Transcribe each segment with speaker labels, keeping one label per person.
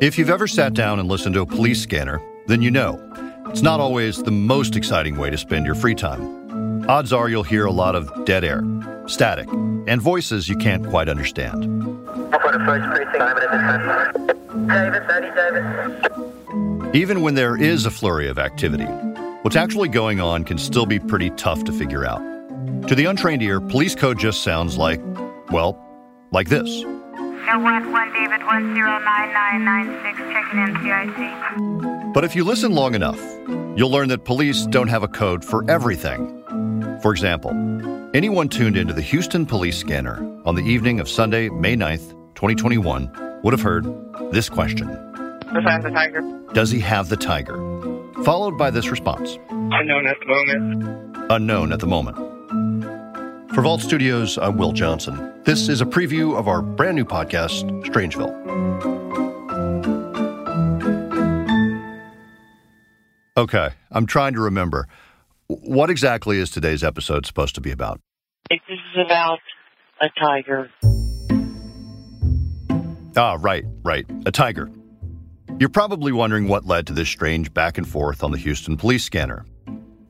Speaker 1: If you've ever sat down and listened to a police scanner, then you know it's not always the most exciting way to spend your free time. Odds are you'll hear a lot of dead air, static, and voices you can't quite understand. Even when there is a flurry of activity, what's actually going on can still be pretty tough to figure out. To the untrained ear, police code just sounds like, well, like this.
Speaker 2: West 1 David 109996 checking in CIC.
Speaker 1: But if you listen long enough, you'll learn that police don't have a code for everything. For example, anyone tuned into the Houston police scanner on the evening of Sunday, May 9th, 2021, would have heard this question
Speaker 3: Besides the tiger.
Speaker 1: Does he have the tiger? Followed by this response
Speaker 3: Unknown at the moment.
Speaker 1: Unknown at the moment. For Vault Studios, I'm Will Johnson. This is a preview of our brand new podcast, Strangeville. Okay, I'm trying to remember. What exactly is today's episode supposed to be about?
Speaker 4: This is about a tiger.
Speaker 1: Ah, right, right. A tiger. You're probably wondering what led to this strange back and forth on the Houston police scanner.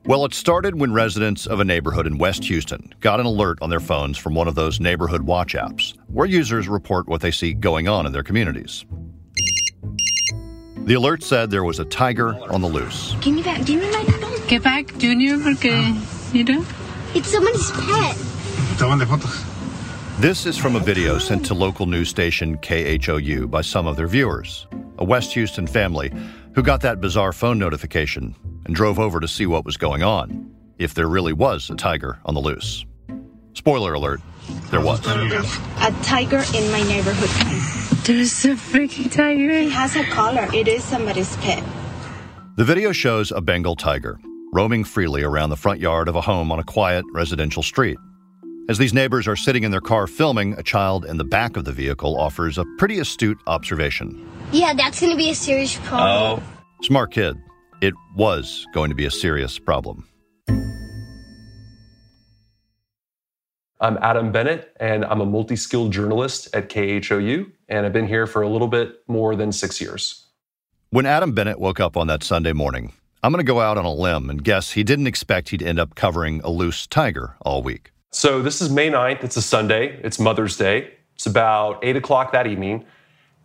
Speaker 1: Well, it started when residents of a neighborhood in West Houston got an alert on their phones from one of those neighborhood watch apps, where users report what they see going on in their communities. The alert said there was a tiger on the loose.
Speaker 5: Give me that. Give me my phone.
Speaker 6: Get back, Junior, porque, you know?
Speaker 5: It's someone's pet.
Speaker 1: This is from a video sent to local news station KHOU by some of their viewers, a West Houston family who got that bizarre phone notification and drove over to see what was going on, if there really was a tiger on the loose. Spoiler alert, there was.
Speaker 5: A tiger in my neighborhood.
Speaker 6: There's a freaking tiger.
Speaker 5: It has a collar. It is somebody's pet.
Speaker 1: The video shows a Bengal tiger roaming freely around the front yard of a home on a quiet residential street. As these neighbors are sitting in their car filming, a child in the back of the vehicle offers a pretty astute observation.
Speaker 5: Yeah, that's going to be a serious problem. Oh.
Speaker 1: Smart kid. It was going to be a serious problem.
Speaker 7: I'm Adam Bennett, and I'm a multi skilled journalist at KHOU, and I've been here for a little bit more than six years.
Speaker 1: When Adam Bennett woke up on that Sunday morning, I'm going to go out on a limb and guess he didn't expect he'd end up covering a loose tiger all week.
Speaker 7: So, this is May 9th. It's a Sunday, it's Mother's Day. It's about 8 o'clock that evening.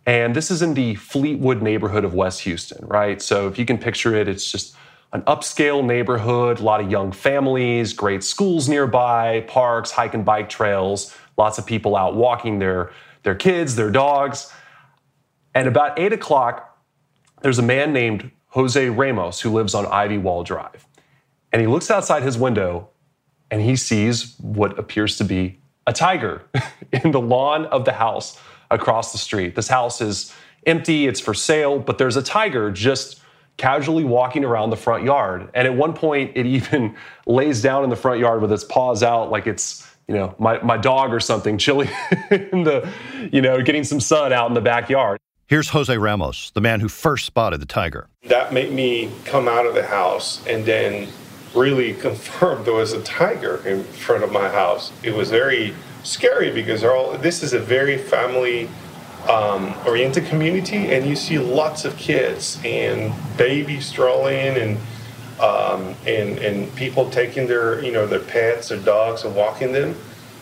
Speaker 7: And this is in the Fleetwood neighborhood of West Houston, right? So, if you can picture it, it's just an upscale neighborhood, a lot of young families, great schools nearby, parks, hike and bike trails, lots of people out walking their, their kids, their dogs. And about 8 o'clock, there's a man named Jose Ramos who lives on Ivy Wall Drive. And he looks outside his window and he sees what appears to be a tiger in the lawn of the house across the street. This house is empty, it's for sale, but there's a tiger just casually walking around the front yard. And at one point, it even lays down in the front yard with its paws out like it's you know my, my dog or something chilling in the you know getting some sun out in the backyard
Speaker 1: Here's Jose Ramos, the man who first spotted the tiger.
Speaker 8: That made me come out of the house and then really confirmed there was a tiger in front of my house. It was very scary because all this is a very family um, oriented community, and you see lots of kids and babies strolling and um, and and people taking their you know their pets, their dogs, and walking them.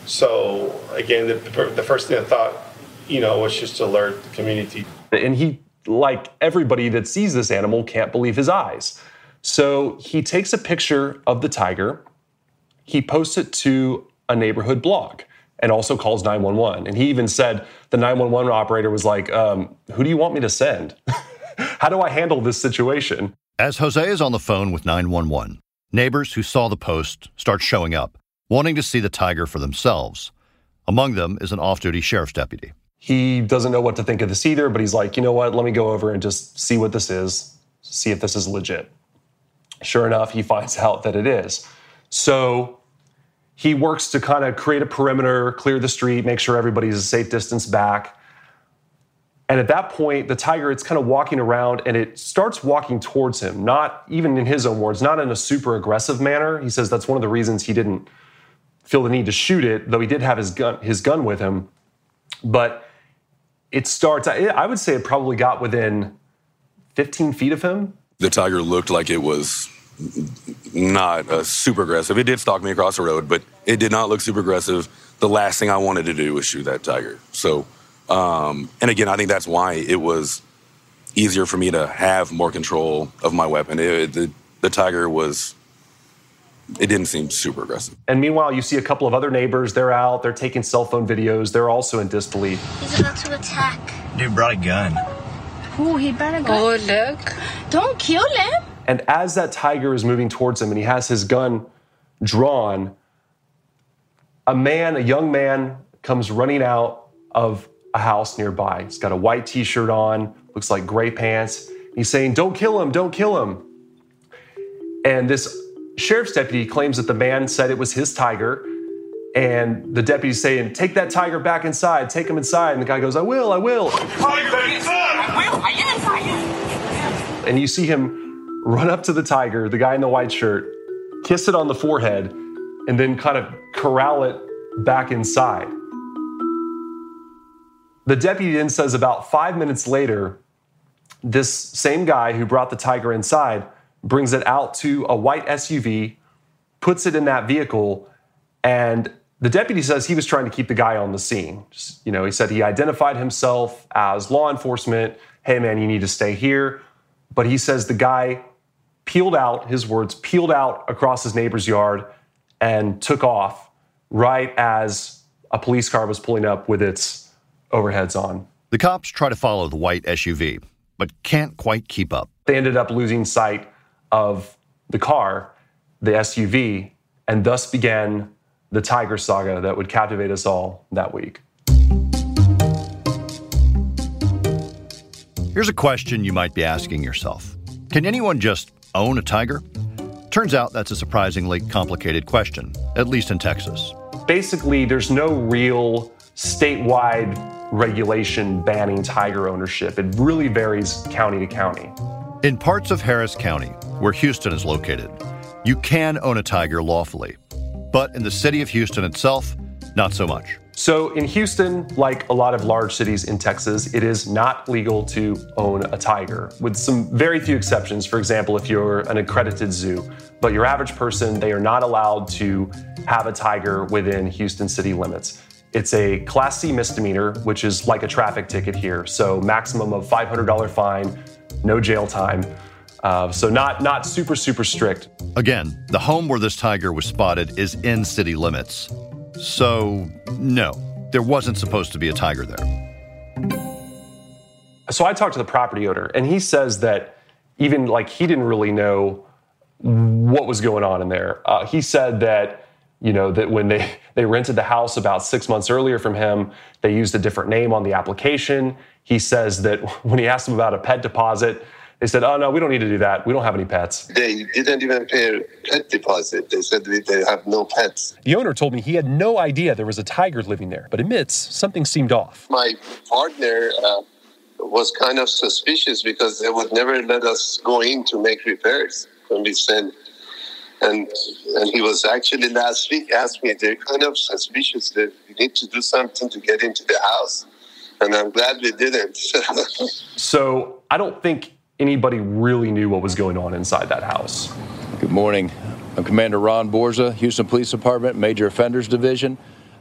Speaker 8: So again, the, the first thing I thought, you know, was just to alert the community.
Speaker 7: and he like everybody that sees this animal can't believe his eyes so he takes a picture of the tiger. He posts it to a neighborhood blog and also calls 911 and he even said the 911 operator was like um, who do you want me to send? How do i handle this situation?
Speaker 1: As Jose is on the phone with 911, neighbors who saw the post start showing up, wanting to see the tiger for themselves. Among them is an off duty sheriff's deputy.
Speaker 7: he doesn't know what to think of this either but he's like you know what? Let me go over and just see what this is see if this is legit sure enough he finds out that it is. So he works to kind of create a perimeter clear the street make sure everybody's a safe distance back. And at that point the tiger it's kind of walking around and it starts walking towards him not even in his own words not in a super aggressive manner. He says that's one of the reasons he didn't feel the need to shoot it though he did have his gun his gun with him. But it starts, I would say it probably got within 15 feet of him.
Speaker 9: The tiger looked like it was not uh, super aggressive. It did stalk me across the road, but it did not look super aggressive. The last thing I wanted to do was shoot that tiger. So, um, and again, I think that's why it was easier for me to have more control of my weapon. It, the, the tiger was, it didn't seem super aggressive.
Speaker 7: And meanwhile, you see a couple of other neighbors. They're out, they're taking cell phone videos. They're also in disbelief.
Speaker 5: He's about to attack.
Speaker 10: Dude brought a gun.
Speaker 5: Ooh, he better go.
Speaker 6: Oh, look.
Speaker 5: Don't kill him.
Speaker 7: And as that tiger is moving towards him and he has his gun drawn, a man, a young man, comes running out of a house nearby. He's got a white t shirt on, looks like gray pants. He's saying, Don't kill him, don't kill him. And this sheriff's deputy claims that the man said it was his tiger. And the deputy's saying, Take that tiger back inside, take him inside. And the guy goes, I will, I will. And you see him run up to the tiger, the guy in the white shirt, kiss it on the forehead, and then kind of corral it back inside. The deputy then says about five minutes later, this same guy who brought the tiger inside brings it out to a white SUV, puts it in that vehicle, and the deputy says he was trying to keep the guy on the scene. Just, you know, he said he identified himself as law enforcement. Hey, man, you need to stay here. But he says the guy peeled out, his words, peeled out across his neighbor's yard and took off right as a police car was pulling up with its overheads on.
Speaker 1: The cops try to follow the white SUV, but can't quite keep up.
Speaker 7: They ended up losing sight of the car, the SUV, and thus began the Tiger saga that would captivate us all that week.
Speaker 1: Here's a question you might be asking yourself Can anyone just own a tiger? Turns out that's a surprisingly complicated question, at least in Texas.
Speaker 7: Basically, there's no real statewide regulation banning tiger ownership. It really varies county to county.
Speaker 1: In parts of Harris County, where Houston is located, you can own a tiger lawfully. But in the city of Houston itself, not so much.
Speaker 7: So in Houston, like a lot of large cities in Texas, it is not legal to own a tiger, with some very few exceptions. For example, if you're an accredited zoo, but your average person, they are not allowed to have a tiger within Houston city limits. It's a Class C misdemeanor, which is like a traffic ticket here. So maximum of $500 fine, no jail time. Uh, so not not super super strict.
Speaker 1: Again, the home where this tiger was spotted is in city limits. So, no, there wasn't supposed to be a tiger there.
Speaker 7: So I talked to the property owner, and he says that even like he didn't really know what was going on in there. Uh, he said that you know that when they they rented the house about six months earlier from him, they used a different name on the application. He says that when he asked them about a pet deposit, they said, "Oh no, we don't need to do that. We don't have any pets."
Speaker 11: They didn't even pay a pet deposit. They said they have no pets.
Speaker 7: The owner told me he had no idea there was a tiger living there, but admits something seemed off.
Speaker 11: My partner uh, was kind of suspicious because they would never let us go in to make repairs when we sent. And and he was actually last week asked me, they're kind of suspicious that we need to do something to get into the house. And I'm glad we didn't.
Speaker 7: so I don't think anybody really knew what was going on inside that house.
Speaker 12: Good morning. I'm Commander Ron Borza, Houston Police Department, Major Offenders Division.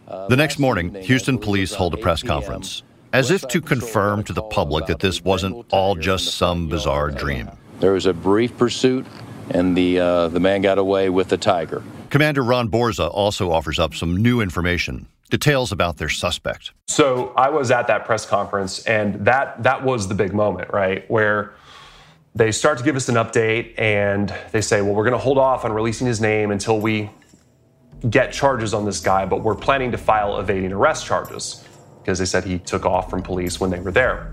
Speaker 1: Uh, the next morning, Houston police hold a press conference, as if to confirm to the public that this wasn't all just some bizarre dream.
Speaker 12: There was a brief pursuit, and the uh, the man got away with the tiger.
Speaker 1: Commander Ron Borza also offers up some new information, details about their suspect.
Speaker 7: So I was at that press conference, and that that was the big moment, right, where they start to give us an update and they say, well, we're going to hold off on releasing his name until we get charges on this guy, but we're planning to file evading arrest charges because they said he took off from police when they were there.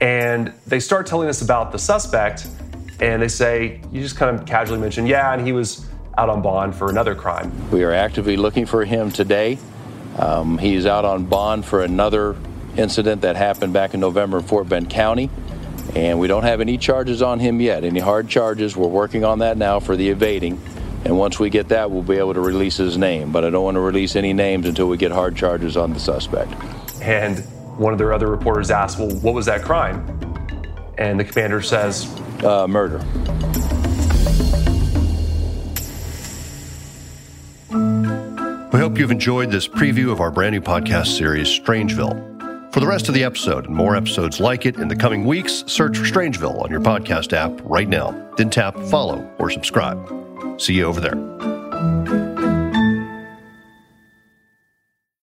Speaker 7: And they start telling us about the suspect, and they say, you just kind of casually mention, yeah, and he was out on bond for another crime.
Speaker 12: We are actively looking for him today. Um, he's out on bond for another incident that happened back in November in Fort Bend County and we don't have any charges on him yet, any hard charges. We're working on that now for the evading. And once we get that, we'll be able to release his name. But I don't want to release any names until we get hard charges on the suspect.
Speaker 7: And one of their other reporters asked, Well, what was that crime? And the commander says,
Speaker 12: uh, Murder.
Speaker 1: We hope you've enjoyed this preview of our brand new podcast series, Strangeville. For the rest of the episode and more episodes like it in the coming weeks, search for Strangeville on your podcast app right now. Then tap follow or subscribe. See you over there.